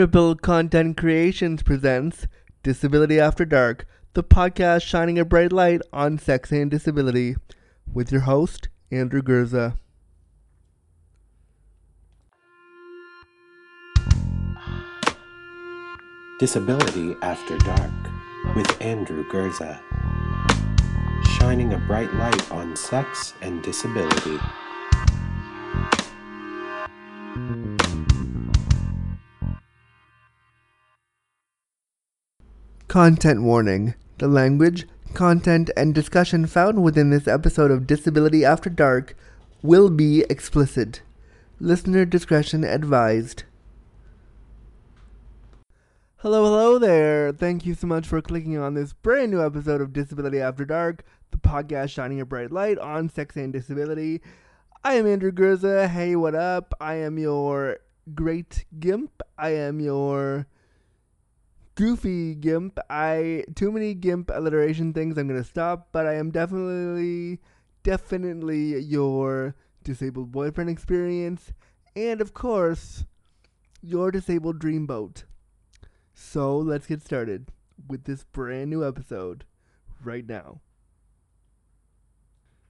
Cripple Content Creations presents Disability After Dark, the podcast shining a bright light on sex and disability, with your host, Andrew Gurza. Disability After Dark with Andrew Gurza, Shining a bright light on sex and disability. Content warning. The language, content, and discussion found within this episode of Disability After Dark will be explicit. Listener discretion advised. Hello, hello there. Thank you so much for clicking on this brand new episode of Disability After Dark, the podcast shining a bright light on sex and disability. I am Andrew Gurza. Hey, what up? I am your great gimp. I am your goofy gimp. I too many gimp alliteration things. I'm gonna stop, but I am definitely, definitely your disabled boyfriend experience, and of course, your disabled dreamboat. So let's get started with this brand new episode right now.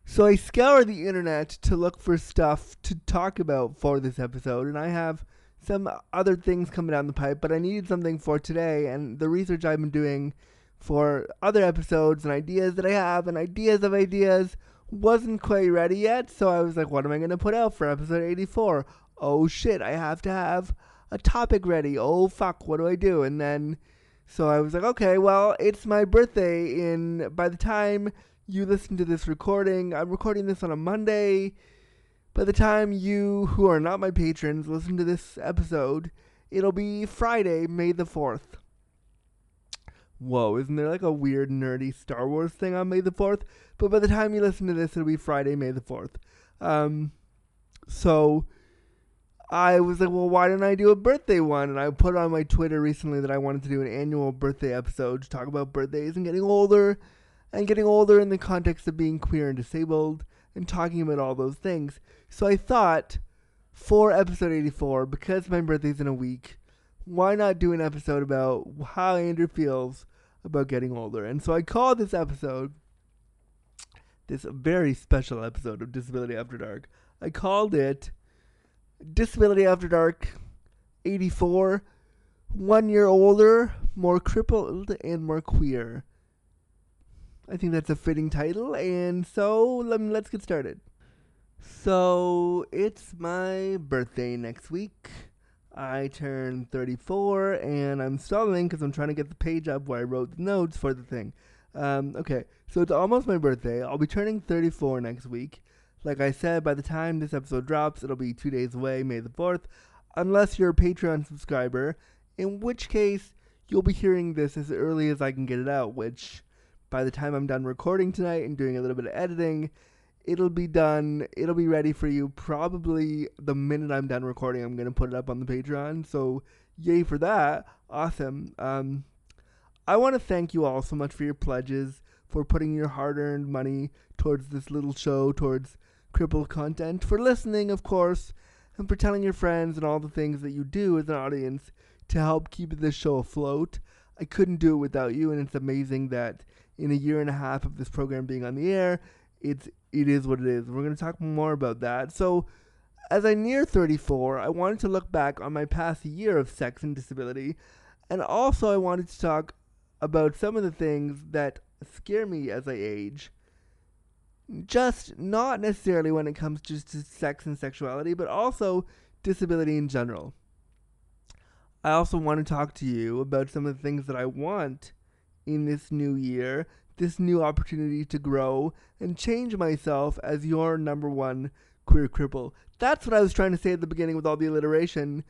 So I scour the internet to look for stuff to talk about for this episode, and I have some other things coming down the pipe, but I needed something for today, and the research I've been doing for other episodes and ideas that I have and ideas of ideas wasn't quite ready yet. So I was like, what am I going to put out for episode 84? Oh shit, I have to have a topic ready. Oh fuck, what do I do? And then, so I was like, okay, well, it's my birthday in, by the time you listen to this recording, I'm recording this on a Monday. By the time you, who are not my patrons, listen to this episode, it'll be Friday, May the 4th. Whoa, isn't there like a weird, nerdy Star Wars thing on May the 4th? But by the time you listen to this, it'll be Friday, May the 4th. Um, so I was like, well, why didn't I do a birthday one? And I put on my Twitter recently that I wanted to do an annual birthday episode to talk about birthdays and getting older, and getting older in the context of being queer and disabled, and talking about all those things. So I thought, for episode 84, because my birthday's in a week, why not do an episode about how Andrew feels about getting older? And so I called this episode, this very special episode of Disability After Dark, I called it Disability After Dark 84, one year older, more crippled, and more queer. I think that's a fitting title, and so let's get started. So, it's my birthday next week. I turn 34, and I'm stalling because I'm trying to get the page up where I wrote the notes for the thing. Um, okay, so it's almost my birthday. I'll be turning 34 next week. Like I said, by the time this episode drops, it'll be two days away, May the 4th, unless you're a Patreon subscriber, in which case you'll be hearing this as early as I can get it out, which by the time I'm done recording tonight and doing a little bit of editing, it'll be done. It'll be ready for you probably the minute I'm done recording. I'm going to put it up on the Patreon. So, yay for that. Awesome. Um, I want to thank you all so much for your pledges, for putting your hard earned money towards this little show, towards crippled content, for listening, of course, and for telling your friends and all the things that you do as an audience to help keep this show afloat. I couldn't do it without you, and it's amazing that in a year and a half of this program being on the air, it's it is what it is. We're going to talk more about that. So, as I near 34, I wanted to look back on my past year of sex and disability, and also I wanted to talk about some of the things that scare me as I age. Just not necessarily when it comes to sex and sexuality, but also disability in general. I also want to talk to you about some of the things that I want in this new year, this new opportunity to grow and change myself as your number one queer cripple. That's what I was trying to say at the beginning with all the alliteration.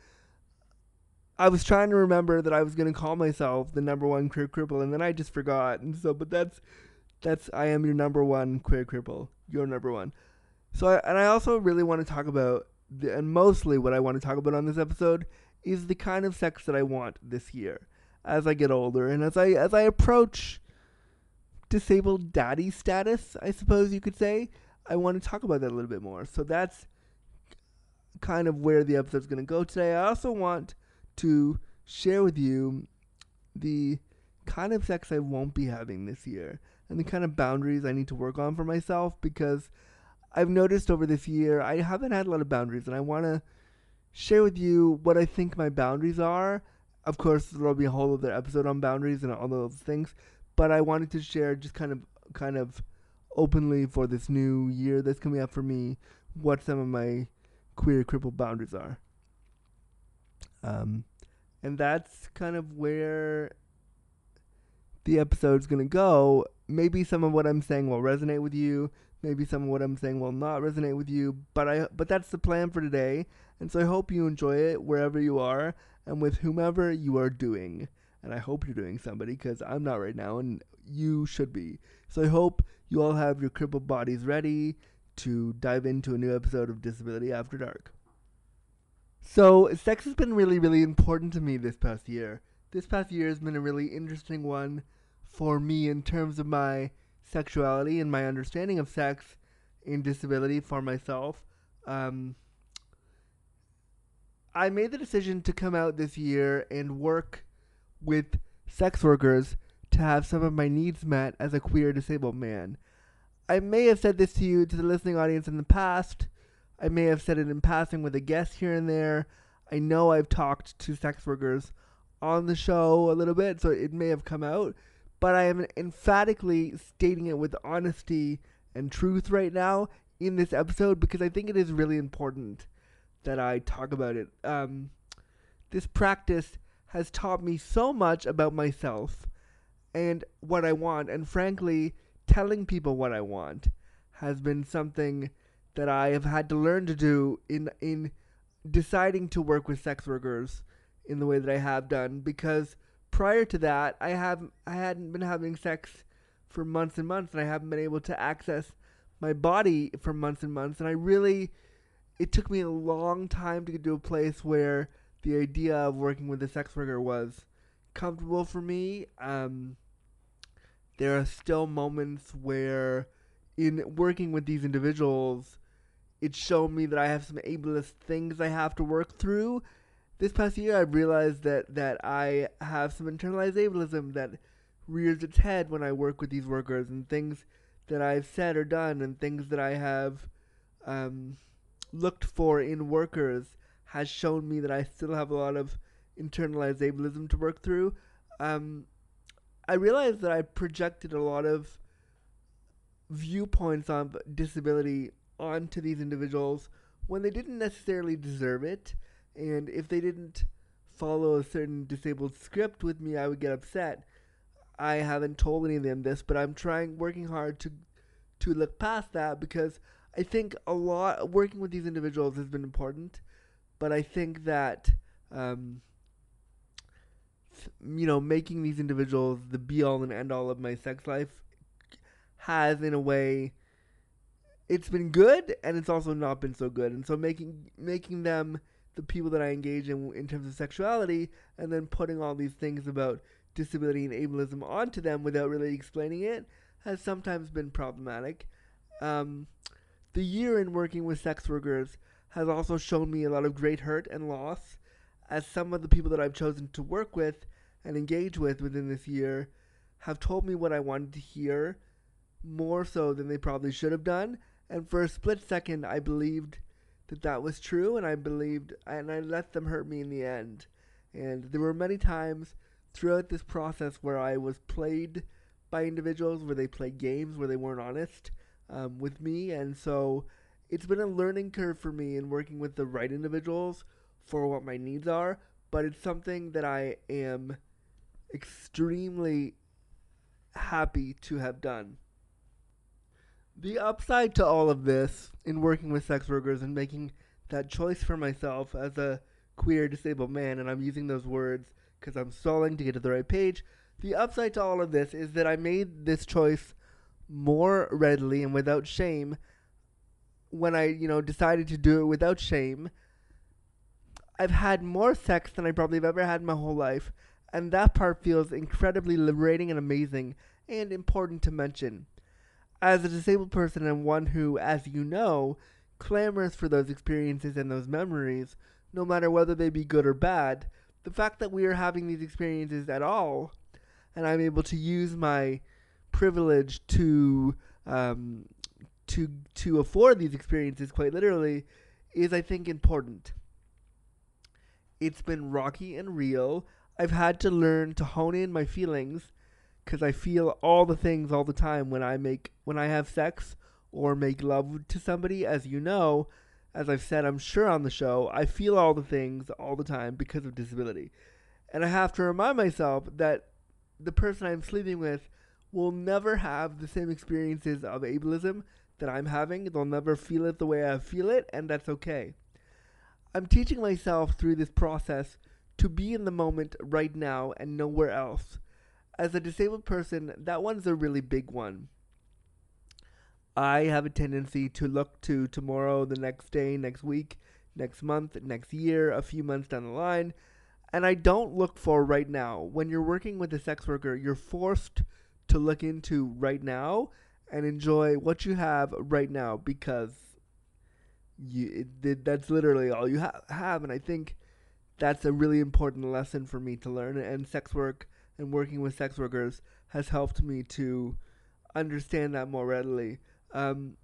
I was trying to remember that I was going to call myself the number one queer cripple, and then I just forgot. And so, but that's that's I am your number one queer cripple. Your number one. So, I, and I also really want to talk about, the, and mostly what I want to talk about on this episode is the kind of sex that I want this year as I get older and as I as I approach disabled daddy status, I suppose you could say. I want to talk about that a little bit more. So that's kind of where the episode's going to go today. I also want to share with you the kind of sex I won't be having this year and the kind of boundaries I need to work on for myself because I've noticed over this year I haven't had a lot of boundaries and I want to share with you what I think my boundaries are. Of course, there'll be a whole other episode on boundaries and all those things, but I wanted to share just kind of kind of openly for this new year that's coming up for me what some of my queer crippled boundaries are. Um, and that's kind of where the episode's gonna go. Maybe some of what I'm saying will resonate with you. Maybe some of what I'm saying will not resonate with you. But I but that's the plan for today. And so I hope you enjoy it wherever you are and with whomever you are doing. And I hope you're doing somebody because I'm not right now, and you should be. So I hope you all have your crippled bodies ready to dive into a new episode of Disability After Dark. So, sex has been really, really important to me this past year. This past year has been a really interesting one for me in terms of my sexuality and my understanding of sex in disability for myself. Um, I made the decision to come out this year and work with sex workers to have some of my needs met as a queer disabled man. I may have said this to you, to the listening audience, in the past. I may have said it in passing with a guest here and there. I know I've talked to sex workers on the show a little bit, so it may have come out. But I am emphatically stating it with honesty and truth right now in this episode because I think it is really important that I talk about it. Um, this practice has taught me so much about myself and what I want, and frankly, telling people what I want has been something that I have had to learn to do in in deciding to work with sex workers in the way that I have done because prior to that I have I hadn't been having sex for months and months and I haven't been able to access my body for months and months and I really it took me a long time to get to a place where the idea of working with a sex worker was comfortable for me. Um, there are still moments where, in working with these individuals, it's shown me that I have some ableist things I have to work through. This past year, I've realized that, that I have some internalized ableism that rears its head when I work with these workers, and things that I've said or done, and things that I have um, looked for in workers has shown me that I still have a lot of internalized ableism to work through. Um, I realized that I projected a lot of viewpoints on disability onto these individuals when they didn't necessarily deserve it. And if they didn't follow a certain disabled script with me, I would get upset. I haven't told any of them this, but I'm trying, working hard to to look past that because I think a lot working with these individuals has been important, but I think that um, you know making these individuals the be all and end all of my sex life has in a way it's been good and it's also not been so good and so making making them the people that I engage in in terms of sexuality and then putting all these things about disability and ableism onto them without really explaining it has sometimes been problematic. Um, the year in working with sex workers has also shown me a lot of great hurt and loss, as some of the people that I've chosen to work with and engage with within this year have told me what I wanted to hear more so than they probably should have done. And for a split second, I believed that that was true, and I believed, and I let them hurt me in the end. And there were many times throughout this process where I was played by individuals, where they played games, where they weren't honest, um, with me, and so it's been a learning curve for me in working with the right individuals for what my needs are. But it's something that I am extremely happy to have done. The upside to all of this in working with sex workers and making that choice for myself as a queer disabled man, and I'm using those words because I'm stalling to get to the right page. The upside to all of this is that I made this choice more readily and without shame when I, you know, decided to do it without shame. I've had more sex than I probably have ever had in my whole life, and that part feels incredibly liberating and amazing and important to mention. As a disabled person and one who, as you know, clamors for those experiences and those memories, no matter whether they be good or bad, the fact that we are having these experiences at all, and I'm able to use my privilege to um, to to afford these experiences quite literally, is I think important. It's been rocky and real. I've had to learn to hone in my feelings because I feel all the things all the time when I make when I have sex or make love to somebody. As you know, as I've said, I'm sure on the show, I feel all the things all the time because of disability, and I have to remind myself that the person I'm sleeping with will never have the same experiences of ableism that I'm having. They'll never feel it the way I feel it, and that's okay. I'm teaching myself through this process to be in the moment right now and nowhere else. As a disabled person, that one's a really big one. I have a tendency to look to tomorrow, the next day, next week, next month, next year, a few months down the line, and I don't look for right now. When you're working with a sex worker, you're forced to look into right now and enjoy what you have right now because you it, that's literally all you ha- have. And I think that's a really important lesson for me to learn. And sex work and working with sex workers has helped me to understand that more readily. Um,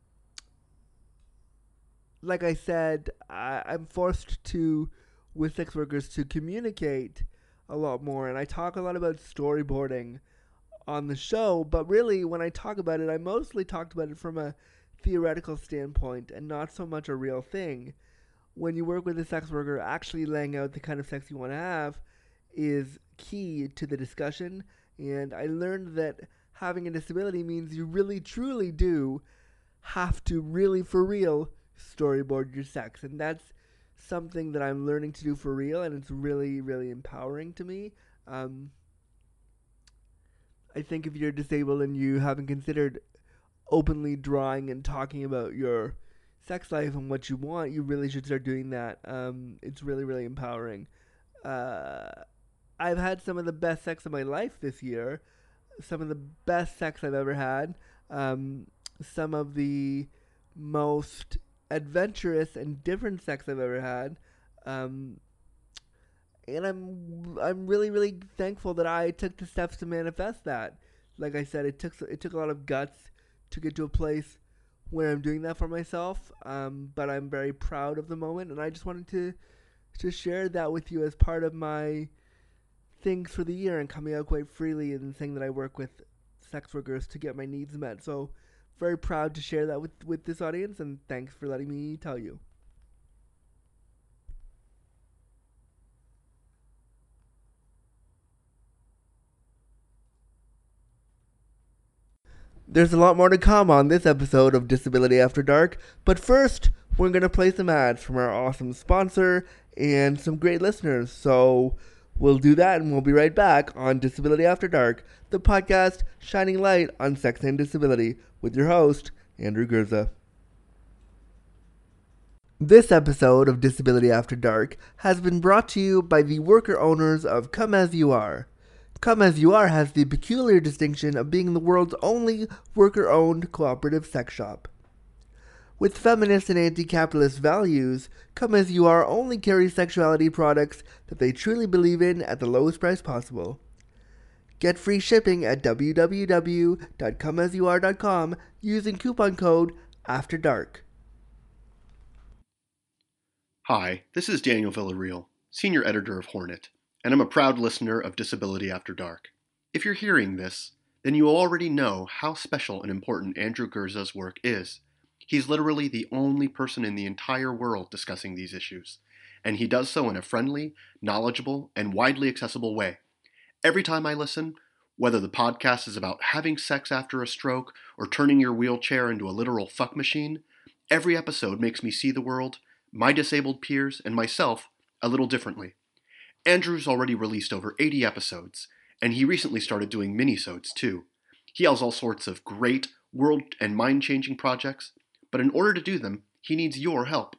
like I said I, I'm forced to with sex workers to communicate a lot more. And I talk a lot about storyboarding on the show, but really, when I talk about it, I mostly talked about it from a theoretical standpoint and not so much a real thing. When you work with a sex worker, actually laying out the kind of sex you want to have is key to the discussion. And I learned that having a disability means you really truly do have to really for real storyboard your sex. And that's something that I'm learning to do for real, and it's really, really empowering to me. Um, I think if you're disabled and you haven't considered openly drawing and talking about your sex life and what you want, you really should start doing that. Um, it's really, really empowering. Uh, I've had some of the best sex of my life this year. Some of the best sex I've ever had. Um, some of the most adventurous and different sex I've ever had. Um, and I'm I'm really really thankful that I took the steps to manifest that. Like I said, it took it took a lot of guts to get to a place where I'm doing that for myself. Um, but I'm very proud of the moment, and I just wanted to to share that with you as part of my things for the year and coming out quite freely and saying that I work with sex workers to get my needs met. So very proud to share that with with this audience, and thanks for letting me tell you. There's a lot more to come on this episode of Disability After Dark, but first, we're going to play some ads from our awesome sponsor and some great listeners. So we'll do that and we'll be right back on Disability After Dark, the podcast shining light on sex and disability with your host, Andrew Gurza. This episode of Disability After Dark has been brought to you by the worker owners of Come As You Are. Come As You Are has the peculiar distinction of being the world's only worker owned cooperative sex shop. With feminist and anti capitalist values, Come As You Are only carries sexuality products that they truly believe in at the lowest price possible. Get free shipping at www.comeasyouare.com using coupon code AFTER DARK. Hi, this is Daniel Villarreal, Senior Editor of Hornet and I'm a proud listener of Disability After Dark. If you're hearing this, then you already know how special and important Andrew Gurza's work is. He's literally the only person in the entire world discussing these issues, and he does so in a friendly, knowledgeable, and widely accessible way. Every time I listen, whether the podcast is about having sex after a stroke or turning your wheelchair into a literal fuck machine, every episode makes me see the world, my disabled peers, and myself a little differently. Andrew's already released over 80 episodes, and he recently started doing minisodes too. He has all sorts of great, world and mind-changing projects, but in order to do them, he needs your help.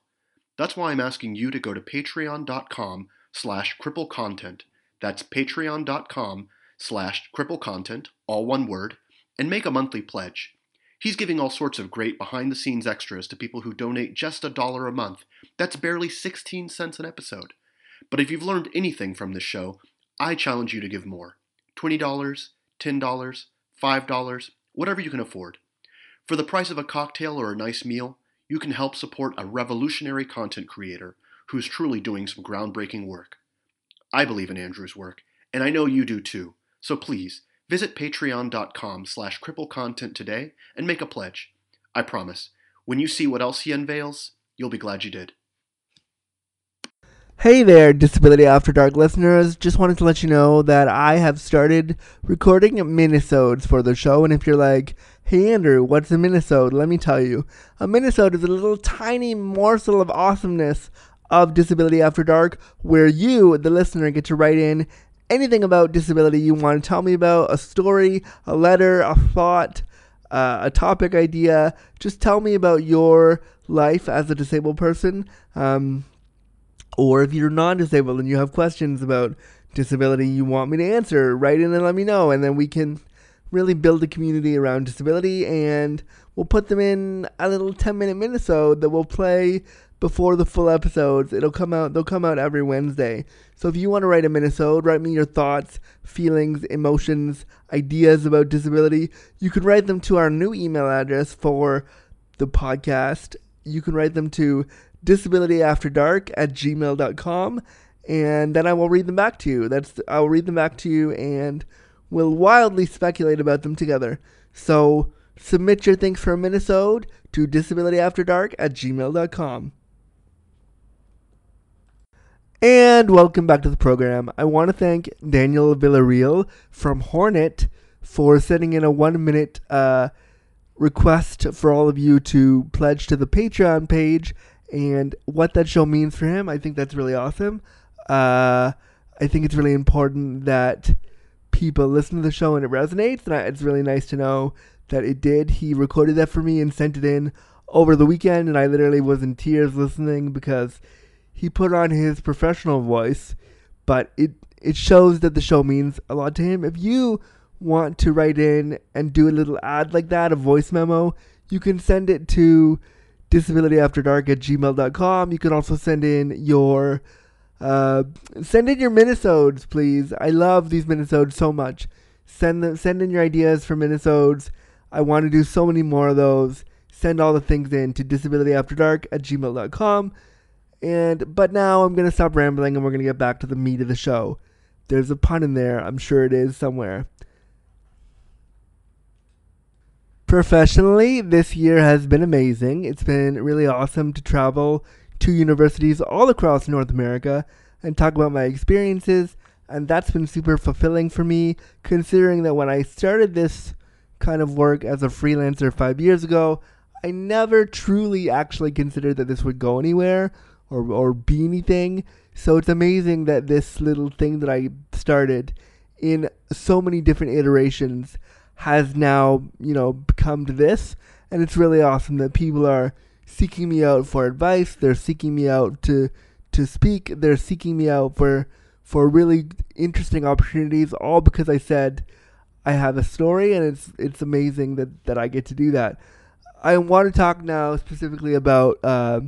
That's why I'm asking you to go to patreon.com slash cripplecontent. That's patreon.com slash cripplecontent, all one word, and make a monthly pledge. He's giving all sorts of great behind-the-scenes extras to people who donate just a dollar a month. That's barely 16 cents an episode. But if you've learned anything from this show, I challenge you to give more $20, $10, $5, whatever you can afford. For the price of a cocktail or a nice meal, you can help support a revolutionary content creator who's truly doing some groundbreaking work. I believe in Andrew's work, and I know you do too. So please, visit patreon.com slash cripplecontent today and make a pledge. I promise, when you see what else he unveils, you'll be glad you did. Hey there, Disability After Dark listeners. Just wanted to let you know that I have started recording minisodes for the show. And if you're like, hey Andrew, what's a minisode? Let me tell you. A minisode is a little tiny morsel of awesomeness of Disability After Dark where you, the listener, get to write in anything about disability you want to tell me about a story, a letter, a thought, uh, a topic idea. Just tell me about your life as a disabled person. Um, or if you're non disabled and you have questions about disability you want me to answer, write in and let me know. And then we can really build a community around disability and we'll put them in a little 10 minute minisode that we'll play before the full episodes. It'll come out, they'll come out every Wednesday. So if you want to write a minisode, write me your thoughts, feelings, emotions, ideas about disability. You can write them to our new email address for the podcast. You can write them to disabilityafterdark at gmail.com and then I will read them back to you. That's I'll read them back to you and we'll wildly speculate about them together. So submit your things for a minisode to disabilityafterdark at gmail.com. And welcome back to the program. I want to thank Daniel Villarreal from Hornet for sending in a one minute uh, request for all of you to pledge to the Patreon page and what that show means for him. I think that's really awesome. Uh, I think it's really important that people listen to the show and it resonates, and I, it's really nice to know that it did. He recorded that for me and sent it in over the weekend, and I literally was in tears listening because he put on his professional voice, but it it shows that the show means a lot to him. If you want to write in and do a little ad like that, a voice memo, you can send it to disabilityafterdark at gmail.com. You can also send in your uh, send in your minisodes, please. I love these minisodes so much. Send them, send in your ideas for minisodes. I want to do so many more of those. Send all the things in to disabilityafterdark at gmail.com. And but now I'm gonna stop rambling and we're gonna get back to the meat of the show. There's a pun in there, I'm sure it is somewhere. Professionally, this year has been amazing. It's been really awesome to travel to universities all across North America and talk about my experiences, and that's been super fulfilling for me, considering that when I started this kind of work as a freelancer five years ago, I never truly actually considered that this would go anywhere or, or be anything. So it's amazing that this little thing that I started in so many different iterations has now, you know, become to this. And it's really awesome that people are seeking me out for advice. They're seeking me out to to speak. They're seeking me out for for really interesting opportunities, all because I said I have a story, and it's it's amazing that that I get to do that. I want to talk now specifically about uh,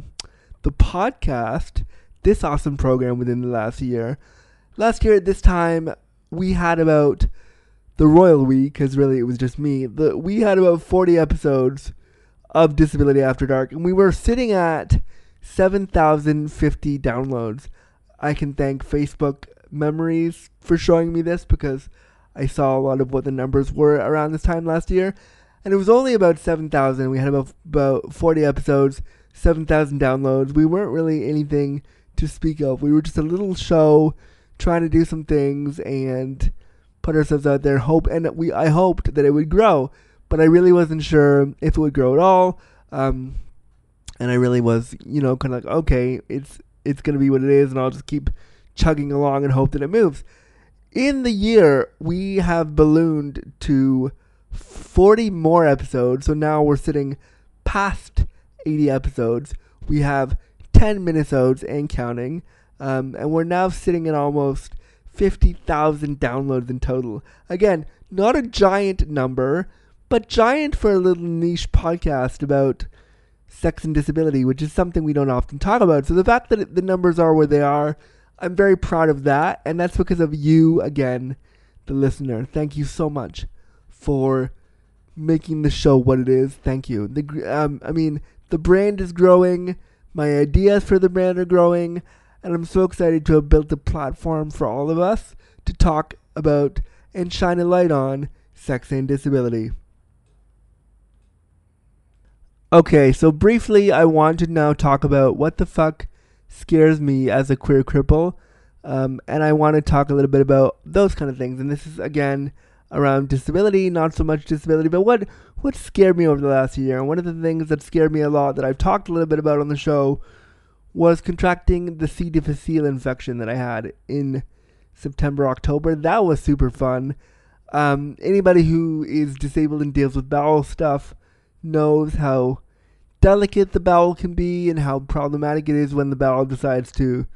the podcast, this awesome program within the last year. Last year at this time, we had about the royal we, because really it was just me. The we had about forty episodes of Disability After Dark, and we were sitting at seven thousand fifty downloads. I can thank Facebook Memories for showing me this because I saw a lot of what the numbers were around this time last year, and it was only about seven thousand. We had about about forty episodes, seven thousand downloads. We weren't really anything to speak of. We were just a little show trying to do some things and put ourselves out there. Hope and we I hoped that it would grow, but I really wasn't sure if it would grow at all. Um, and I really was, you know, kind of like, okay, it's it's gonna be what it is, and I'll just keep chugging along and hope that it moves. In the year, we have ballooned to 40 more episodes, so now we're sitting past 80 episodes. We have 10 minisodes and counting, um, and we're now sitting at almost 50,000 downloads in total. Again, not a giant number, but giant for a little niche podcast about sex and disability, which is something we don't often talk about. So the fact that the numbers are where they are, I'm very proud of that, and that's because of you again, the listener. Thank you so much for making the show what it is. Thank you. The um, I mean, the brand is growing. My ideas for the brand are growing, and I'm so excited to have built a platform for all of us to talk about and shine a light on sex and disability. Okay, so briefly, I want to now talk about what the fuck scares me as a queer cripple, um, and I want to talk a little bit about those kind of things. And this is again around disability, not so much disability, but what what scared me over the last year. And one of the things that scared me a lot that I've talked a little bit about on the show was contracting the C. difficile infection that I had in September, October. That was super fun. Um, anybody who is disabled and deals with bowel stuff knows how delicate the bowel can be and how problematic it is when the bowel decides to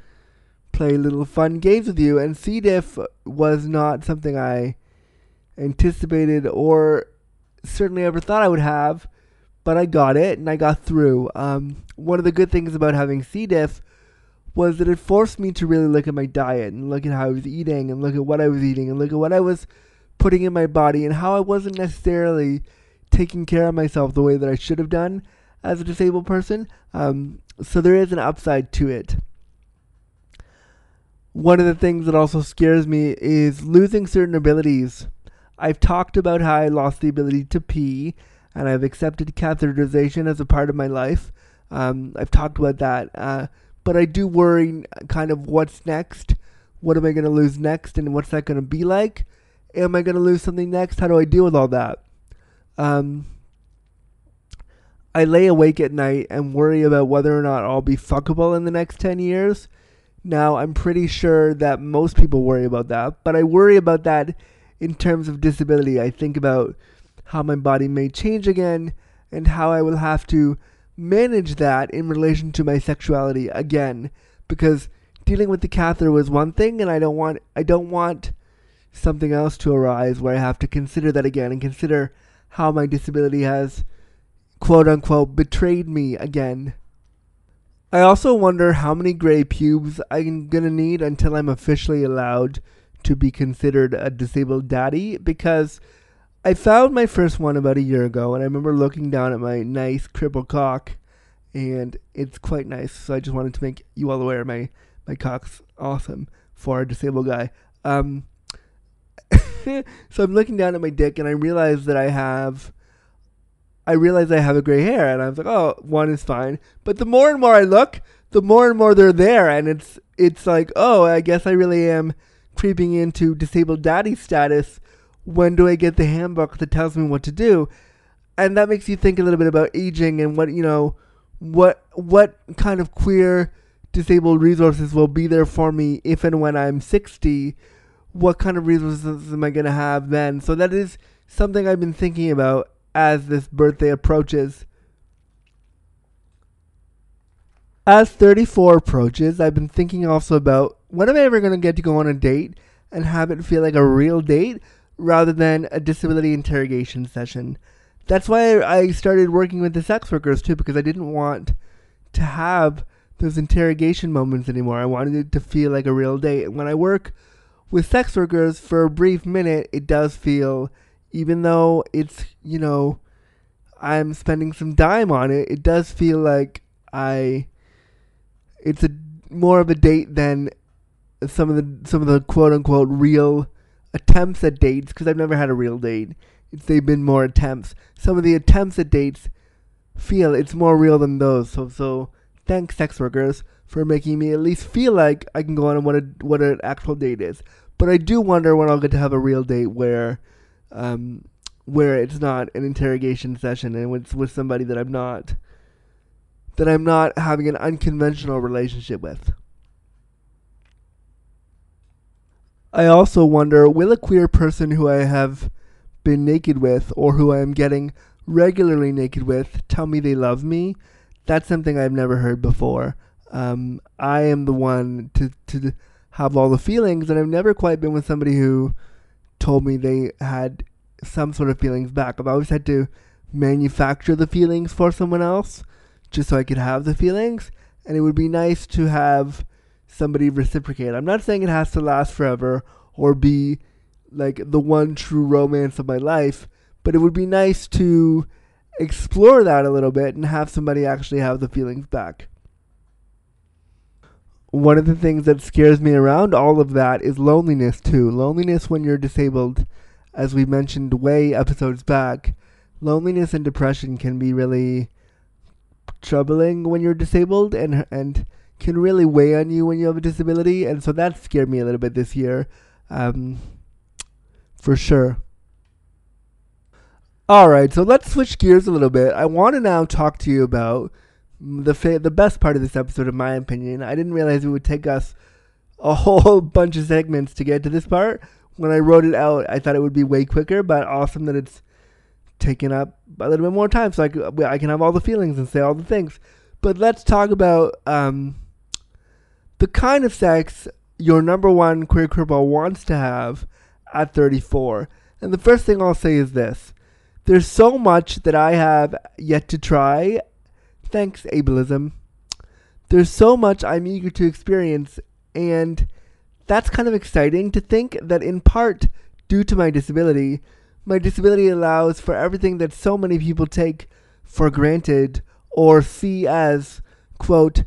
play little fun games with you. And C. diff was not something I anticipated or certainly ever thought I would have, but I got it and I got through. Um, one of the good things about having C. diff was that it forced me to really look at my diet and look at how I was eating and look at what I was eating and look at what I was putting in my body and how I wasn't necessarily taking care of myself the way that I should have done as a disabled person. Um, so there is an upside to it. One of the things that also scares me is losing certain abilities. I've talked about how I lost the ability to pee, and I've accepted catheterization as a part of my life. Um, I've talked about that. Uh, but I do worry kind of what's next. What am I going to lose next, and what's that going to be like? Am I going to lose something next? How do I deal with all that? Um, I lay awake at night and worry about whether or not I'll be fuckable in the next 10 years. Now, I'm pretty sure that most people worry about that, but I worry about that in terms of disability. I think about how my body may change again and how I will have to manage that in relation to my sexuality again because dealing with the catheter was one thing and I don't want I don't want something else to arise where I have to consider that again and consider how my disability has quote unquote betrayed me again. I also wonder how many gray pubes I'm gonna need until I'm officially allowed to be considered a disabled daddy because I found my first one about a year ago and I remember looking down at my nice cripple cock and it's quite nice. So I just wanted to make you all aware my my cock's awesome for a disabled guy. Um, so I'm looking down at my dick and I realize that I have I realize I have a gray hair and I was like, oh, one is fine. But the more and more I look, the more and more they're there and it's it's like, oh, I guess I really am creeping into disabled daddy status. When do I get the handbook that tells me what to do? And that makes you think a little bit about aging and what, you know, what what kind of queer disabled resources will be there for me if and when I'm 60 what kind of resources am I going to have then? So that is something I've been thinking about as this birthday approaches. As 34 approaches, I've been thinking also about when am I ever going to get to go on a date and have it feel like a real date rather than a disability interrogation session. That's why I started working with the sex workers too, because I didn't want to have those interrogation moments anymore. I wanted it to feel like a real date. And when I work with sex workers for a brief minute, it does feel, even though it's, you know, I'm spending some dime on it, it does feel like I, it's a more of a date than some of the some of the quote unquote real attempts at dates because I've never had a real date. It's they've been more attempts. Some of the attempts at dates feel it's more real than those. So so thanks sex workers for making me at least feel like I can go on and what a what an actual date is. But I do wonder when I'll get to have a real date where, um, where it's not an interrogation session and it's with somebody that I'm not, that I'm not having an unconventional relationship with. I also wonder will a queer person who I have been naked with or who I am getting regularly naked with tell me they love me? That's something I've never heard before. Um, I am the one to, to have all the feelings, and I've never quite been with somebody who told me they had some sort of feelings back. I've always had to manufacture the feelings for someone else just so I could have the feelings, and it would be nice to have somebody reciprocate. I'm not saying it has to last forever or be like the one true romance of my life, but it would be nice to explore that a little bit and have somebody actually have the feelings back. One of the things that scares me around all of that is loneliness too. Loneliness when you're disabled, as we mentioned way episodes back, loneliness and depression can be really troubling when you're disabled and and can really weigh on you when you have a disability and so that scared me a little bit this year um, for sure. All right so let's switch gears a little bit. I want to now talk to you about the fa- the best part of this episode in my opinion. I didn't realize it would take us a whole bunch of segments to get to this part. When i wrote it out i thought it would be way quicker but awesome that it's taken up a little bit more time so I, I can have all the feelings and say all the things. But let's talk about um, the kind of sex your number one queer cripple wants to have at 34. And the first thing I'll say is this there's so much that I have yet to try. Thanks, ableism. There's so much I'm eager to experience, and that's kind of exciting to think that in part due to my disability, my disability allows for everything that so many people take for granted or see as, quote,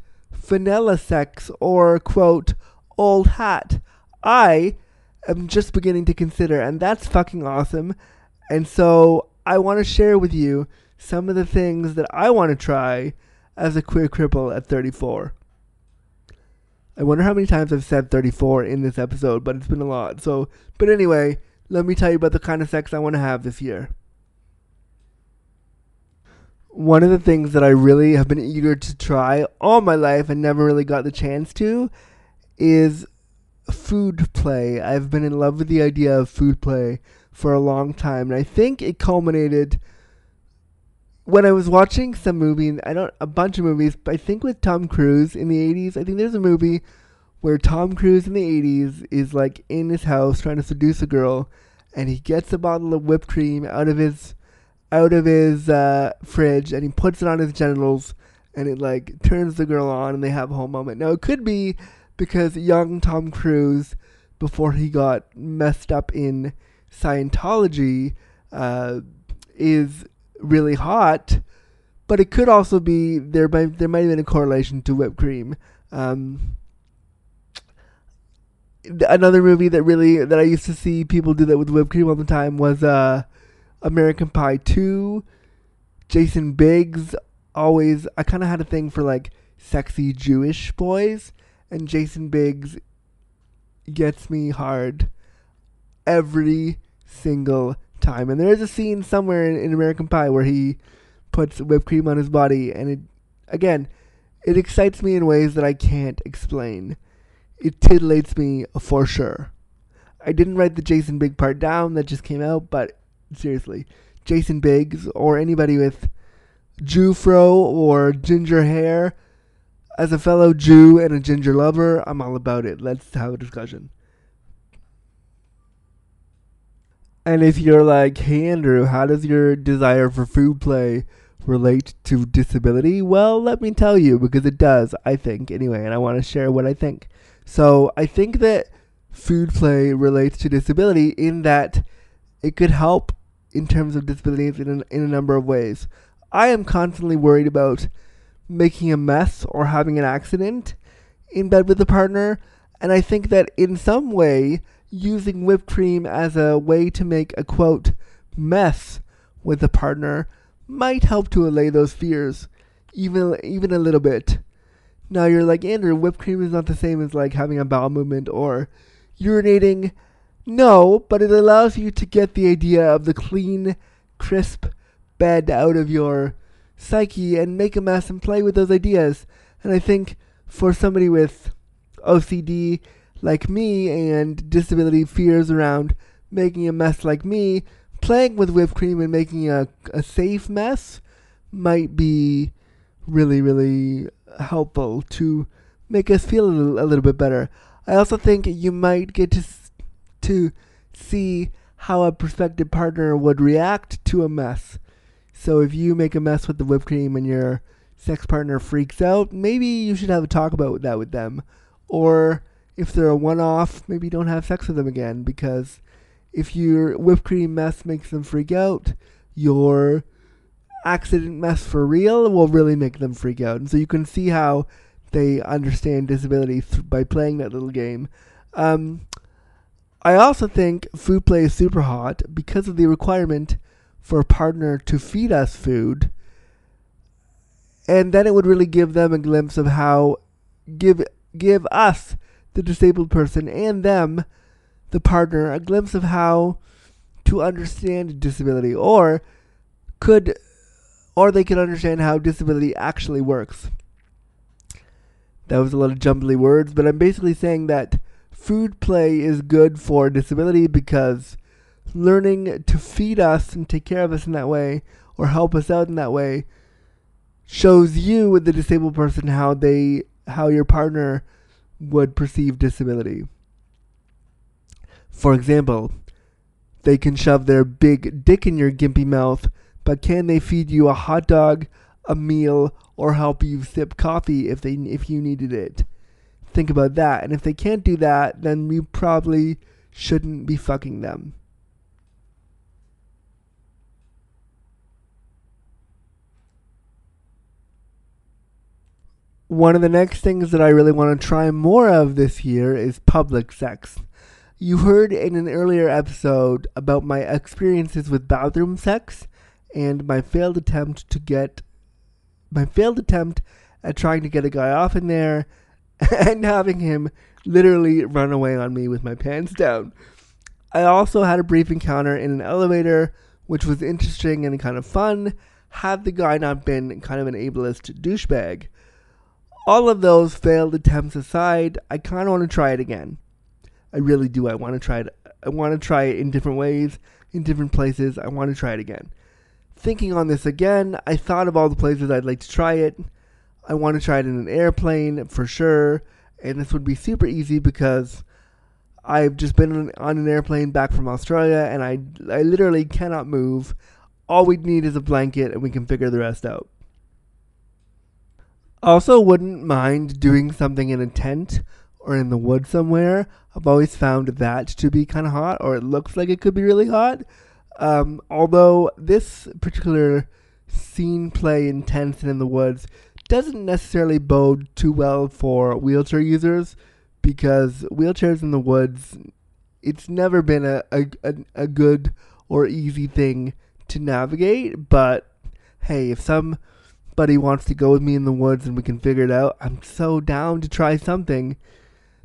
vanilla sex or, quote, old hat. I am just beginning to consider, and that's fucking awesome. And so I want to share with you some of the things that I want to try as a queer cripple at 34. I wonder how many times I've said 34 in this episode, but it's been a lot. So, but anyway, let me tell you about the kind of sex I want to have this year. One of the things that I really have been eager to try all my life and never really got the chance to is food play. I've been in love with the idea of food play for a long time, and I think it culminated when I was watching some movie. I don't a bunch of movies, but I think with Tom Cruise in the '80s. I think there's a movie where Tom Cruise in the 80s is like in his house trying to seduce a girl and he gets a bottle of whipped cream out of his out of his uh, fridge and he puts it on his genitals and it like turns the girl on and they have a whole moment. Now it could be because young Tom Cruise before he got messed up in Scientology uh, is really hot, but it could also be there might there might have been a correlation to whipped cream. Um, another movie that really that I used to see people do that with whipped cream all the time was uh, American Pie Two. Jason Biggs always I kind of had a thing for like sexy Jewish boys, and Jason Biggs gets me hard every single time. And there is a scene somewhere in, in American Pie where he puts whipped cream on his body, and it again it excites me in ways that I can't explain it titillates me for sure. I didn't write the Jason Big part down that just came out, but seriously, Jason Biggs or anybody with Jewfro or ginger hair, as a fellow Jew and a ginger lover, I'm all about it. Let's have a discussion. And if you're like, hey Andrew, how does your desire for food play relate to disability? Well, let me tell you, because it does, I think, anyway, and I want to share what I think. So I think that food play relates to disability in that it could help in terms of disabilities in a, in a number of ways. I am constantly worried about making a mess or having an accident in bed with a partner, and I think that in some way, using whipped cream as a way to make a quote mess with a partner might help to allay those fears, even even a little bit. Now you're like, Andrew, whipped cream is not the same as like having a bowel movement or urinating. No, but it allows you to get the idea of the clean, crisp bed out of your psyche and make a mess and play with those ideas. And I think for somebody with OCD like me and disability fears around making a mess like me, playing with whipped cream and making a, a safe mess might be really, really helpful to make us feel a little, a little bit better. I also think you might get to to see how a prospective partner would react to a mess. So if you make a mess with the whipped cream and your sex partner freaks out, maybe you should have a talk about that with them. or if they're a one off, maybe don't have sex with them again because if your whipped cream mess makes them freak out, your accident mess for real will really make them freak out. And so you can see how they understand disability th- by playing that little game. Um, I also think food play is super hot because of the requirement for a partner to feed us food. And then it would really give them a glimpse of how give give us the disabled person and them the partner a glimpse of how to understand disability or could or they could understand how disability actually works. That was a lot of jumbly words, but I'm basically saying that food play is good for disability because learning to feed us and take care of us in that way or help us out in that way shows you with the disabled person how they how your partner would perceive disability. For example, they can shove their big dick in your gimpy mouth, but can they feed you a hot dog, a meal, or help you sip coffee if they if you needed it? Think about that. And if they can't do that, then you probably shouldn't be fucking them. One of the next things that I really want to try more of this year is public sex. You heard in an earlier episode about my experiences with bathroom sex and my failed attempt to get my failed attempt at trying to get a guy off in there and having him literally run away on me with my pants down. I also had a brief encounter in an elevator, which was interesting and kind of fun, had the guy not been kind of an ableist douchebag. All of those failed attempts aside, I kind of want to try it again. I really do. I want to try it. I want to try it in different ways, in different places. I want to try it again. Thinking on this again, I thought of all the places I'd like to try it. I want to try it in an airplane for sure, and this would be super easy because I've just been on an airplane back from Australia and I I literally cannot move. All we need is a blanket and we can figure the rest out. Also, wouldn't mind doing something in a tent or in the woods somewhere. I've always found that to be kind of hot, or it looks like it could be really hot. Um, although this particular scene play in tents and in the woods doesn't necessarily bode too well for wheelchair users because wheelchairs in the woods, it's never been a, a, a, good or easy thing to navigate. But hey, if somebody wants to go with me in the woods and we can figure it out, I'm so down to try something.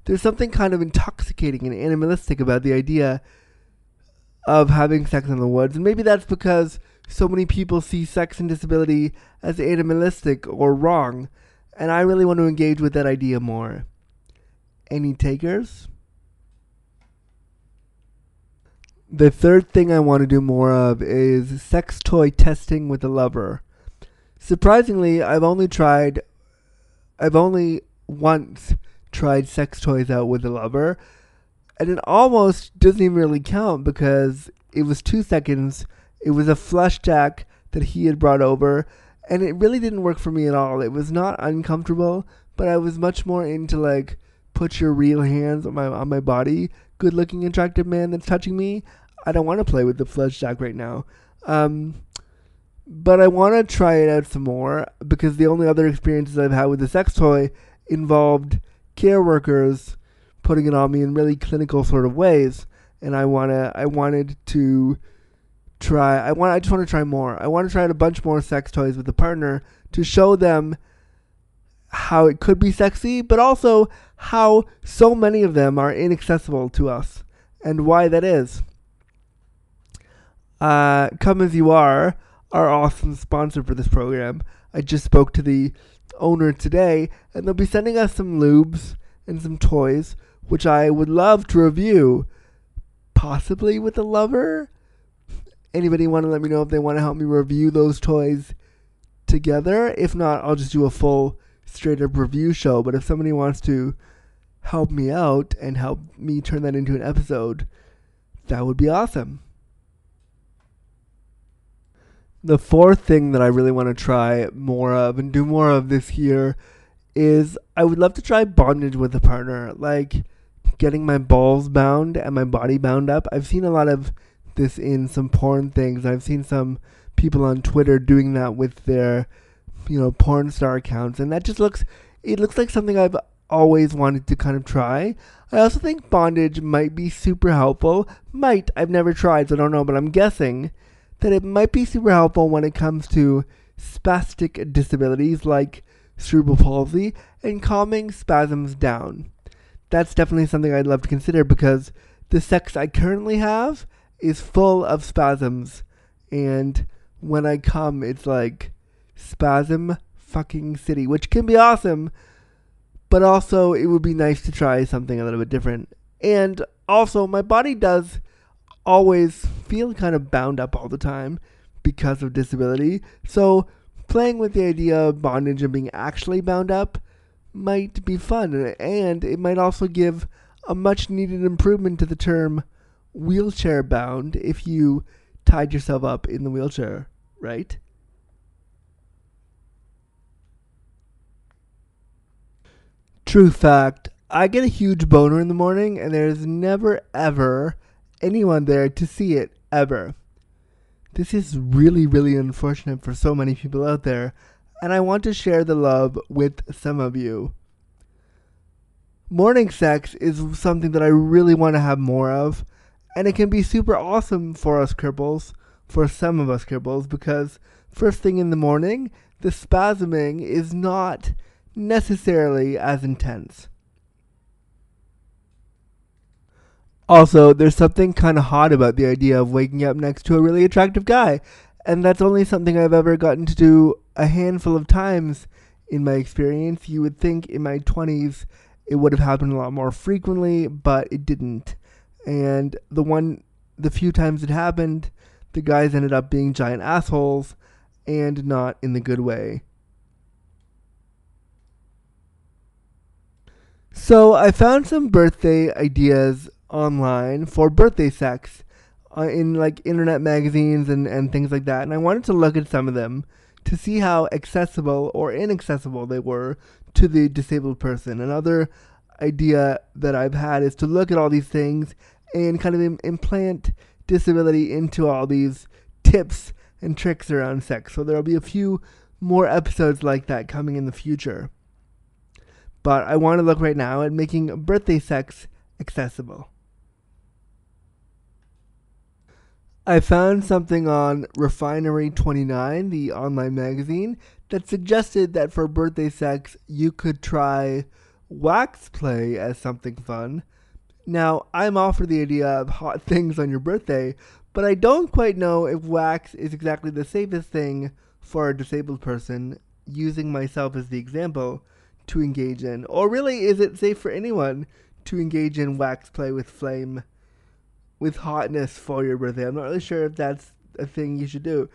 There's something kind of intoxicating and animalistic about the idea of having sex in the woods. And maybe that's because so many people see sex and disability as animalistic or wrong. And I really want to engage with that idea more. Any takers? The third thing I want to do more of is sex toy testing with a lover. Surprisingly, I've only tried I've only once tried sex toys out with a lover, and it almost doesn't even really count because it was 2 seconds. It was a Fleshjack that he had brought over, and it really didn't work for me at all. It was not uncomfortable, but I was much more into like put your real hands on my on my body. Good looking attractive man that's touching me. I don't want to play with the Fleshjack right now. Um, but I want to try it out some more because the only other experiences I've had with the sex toy involved care workers putting it on me in really clinical sort of ways, and I wanna I wanted to try I want I just want to try more. I want to try a bunch more sex toys with a partner to show them how it could be sexy, but also how so many of them are inaccessible to us and why that is. Uh, Come As You Are, our awesome sponsor for this program. I just spoke to the owner today, and they'll be sending us some lubes and some toys, which I would love to review, possibly with a lover. Anybody want to let me know if they want to help me review those toys together? If not, I'll just do a full straight up review show. But if somebody wants to help me out and help me turn that into an episode, that would be awesome. The fourth thing that I really want to try more of and do more of this year is I would love to try bondage with a partner, like getting my balls bound and my body bound up. I've seen a lot of this in some porn things. I've seen some people on Twitter doing that with their, you know, porn star accounts, and that just looks. It looks like something I've always wanted to kind of try. I also think bondage might be super helpful. Might I've never tried, so I don't know, but I'm guessing that it might be super helpful when it comes to spastic disabilities like cerebral palsy and calming spasms down. That's definitely something I'd love to consider because the sex I currently have is full of spasms, and when I come, it's like spasm fucking city, which can be awesome, but also it would be nice to try something a little bit different. And also, my body does always feel kind of bound up all the time because of disability, so playing with the idea of bondage and being actually bound up might be fun, and it might also give a much needed improvement to the term wheelchair bound if you tied yourself up in the wheelchair, right? True fact, I get a huge boner in the morning, and there's never ever anyone there to see it, ever. This is really, really unfortunate for so many people out there, and I want to share the love with some of you. Morning sex is something that I really want to have more of, and it can be super awesome for us cripples, for some of us cripples, because first thing in the morning, the spasming is not necessarily as intense. Also, there's something kind of hot about the idea of waking up next to a really attractive guy, and that's only something I've ever gotten to do a handful of times in my experience. You would think in my 20s it would have happened a lot more frequently, but it didn't. And the one, the few times it happened, the guys ended up being giant assholes and not in the good way. So I found some birthday ideas online for birthday sex uh, in like internet magazines and, and things like that. And I wanted to look at some of them to see how accessible or inaccessible they were to the disabled person. Another idea that I've had is to look at all these things and kind of Im- implant disability into all these tips and tricks around sex. So there'll be a few more episodes like that coming in the future. But I want to look right now at making birthday sex accessible. I found something on Refinery29, the online magazine, that suggested that for birthday sex you could try wax play as something fun. Now, I'm all for the idea of hot things on your birthday, but I don't quite know if wax is exactly the safest thing for a disabled person, using myself as the example, to engage in. Or really, is it safe for anyone to engage in wax play with flame, with hotness for your birthday? I'm not really sure if that's a thing you should do.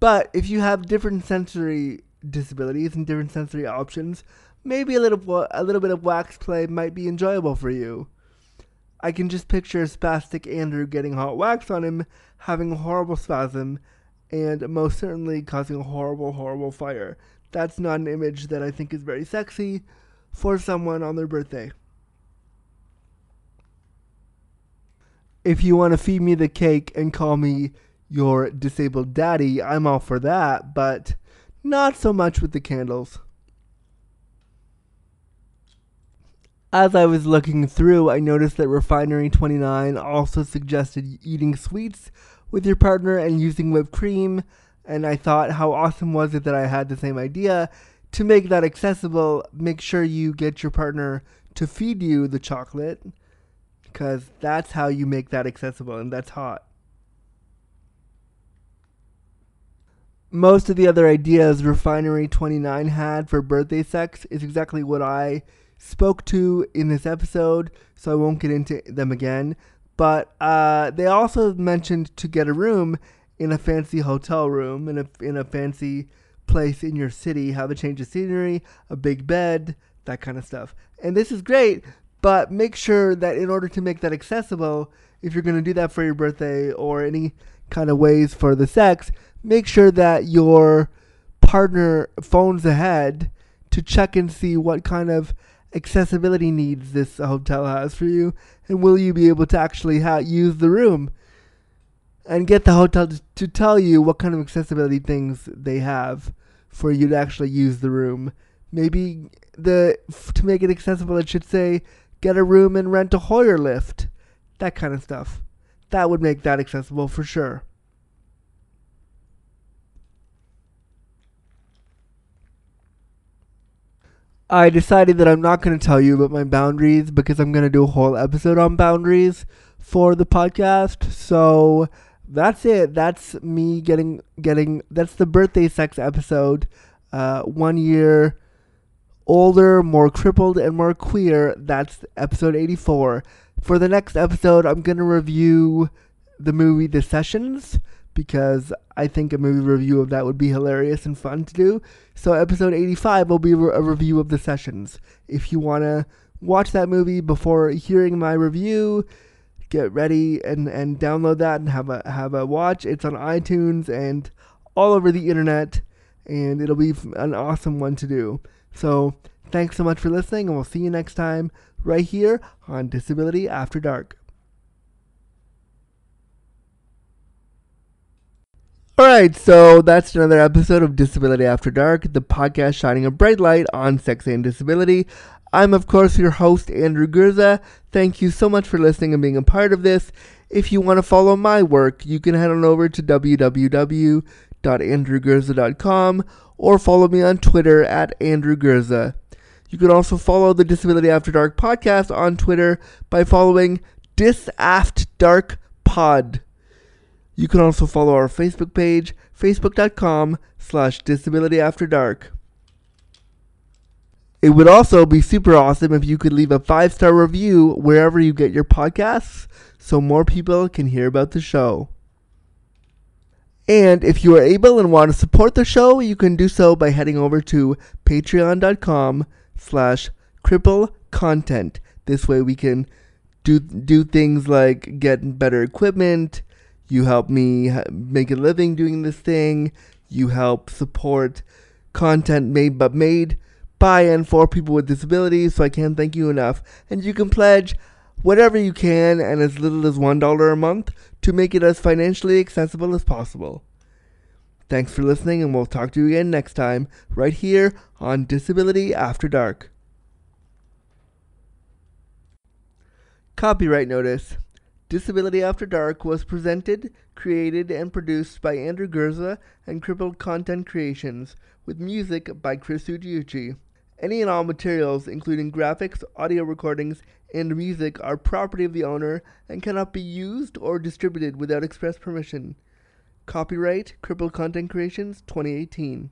But if you have different sensory disabilities and different sensory options, maybe a little a little bit of wax play might be enjoyable for you. I can just picture spastic Andrew getting hot wax on him, having a horrible spasm, and most certainly causing a horrible, horrible fire. That's not an image that I think is very sexy for someone on their birthday. If you want to feed me the cake and call me your disabled daddy, I'm all for that, but not so much with the candles. As I was looking through, I noticed that Refinery 29 also suggested eating sweets with your partner and using whipped cream, and I thought how awesome was it that I had the same idea. To make that accessible, make sure you get your partner to feed you the chocolate, because that's how you make that accessible, and that's hot. Most of the other ideas Refinery 29 had for birthday sex is exactly what I spoke to in this episode, so I won't get into them again. But uh, they also mentioned to get a room in a fancy hotel room, in a, in a fancy place in your city, have a change of scenery, a big bed, that kind of stuff. And this is great, but make sure that in order to make that accessible, if you're going to do that for your birthday or any kind of ways for the sex, make sure that your partner phones ahead to check and see what kind of accessibility needs this hotel has for you, and will you be able to actually ha- use the room? And get the hotel to, to tell you what kind of accessibility things they have for you to actually use the room. Maybe the to make it accessible, it should say get a room and rent a Hoyer lift, that kind of stuff. That would make that accessible for sure. I decided that I'm not going to tell you about my boundaries because I'm going to do a whole episode on boundaries for the podcast. So that's it. That's me getting getting that's the birthday sex episode. Uh, one year older, more crippled, and more queer. That's episode 84. For the next episode, I'm going to review the movie The Sessions because I think a movie review of that would be hilarious and fun to do. So, episode 85 will be a review of The Sessions. If you want to watch that movie before hearing my review, get ready and, and download that and have a have a watch. It's on iTunes and all over the internet, and it'll be an awesome one to do. So, thanks so much for listening, and we'll see you next time right here on Disability After Dark. Alright, so that's another episode of Disability After Dark, the podcast shining a bright light on sex and disability. I'm, of course, your host, Andrew Gurza. Thank you so much for listening and being a part of this. If you want to follow my work, you can head on over to www.andrewgurza.com or follow me on Twitter at Andrew Gurza. You can also follow the Disability After Dark podcast on Twitter by following DisAftDarkPod. You can also follow our Facebook page, facebook.com slash disabilityafterdark. It would also be super awesome if you could leave a five star review wherever you get your podcasts so more people can hear about the show. And if you are able and want to support the show, you can do so by heading over to patreon.com slash cripple content. This way we can do do things like get better equipment, you help me make a living doing this thing. You help support content made but made by and for people with disabilities. So I can't thank you enough. And you can pledge whatever you can and as little as $1 a month to make it as financially accessible as possible. Thanks for listening, and we'll talk to you again next time, right here on Disability After Dark. Copyright Notice Disability After Dark was presented, created, and produced by Andrew Gurza and Crippled Content Creations, with music by Chris Ujiuchi. Any and all materials, including graphics, audio recordings, and music, are property of the owner and cannot be used or distributed without express permission. Copyright Crippled Content Creations 2018.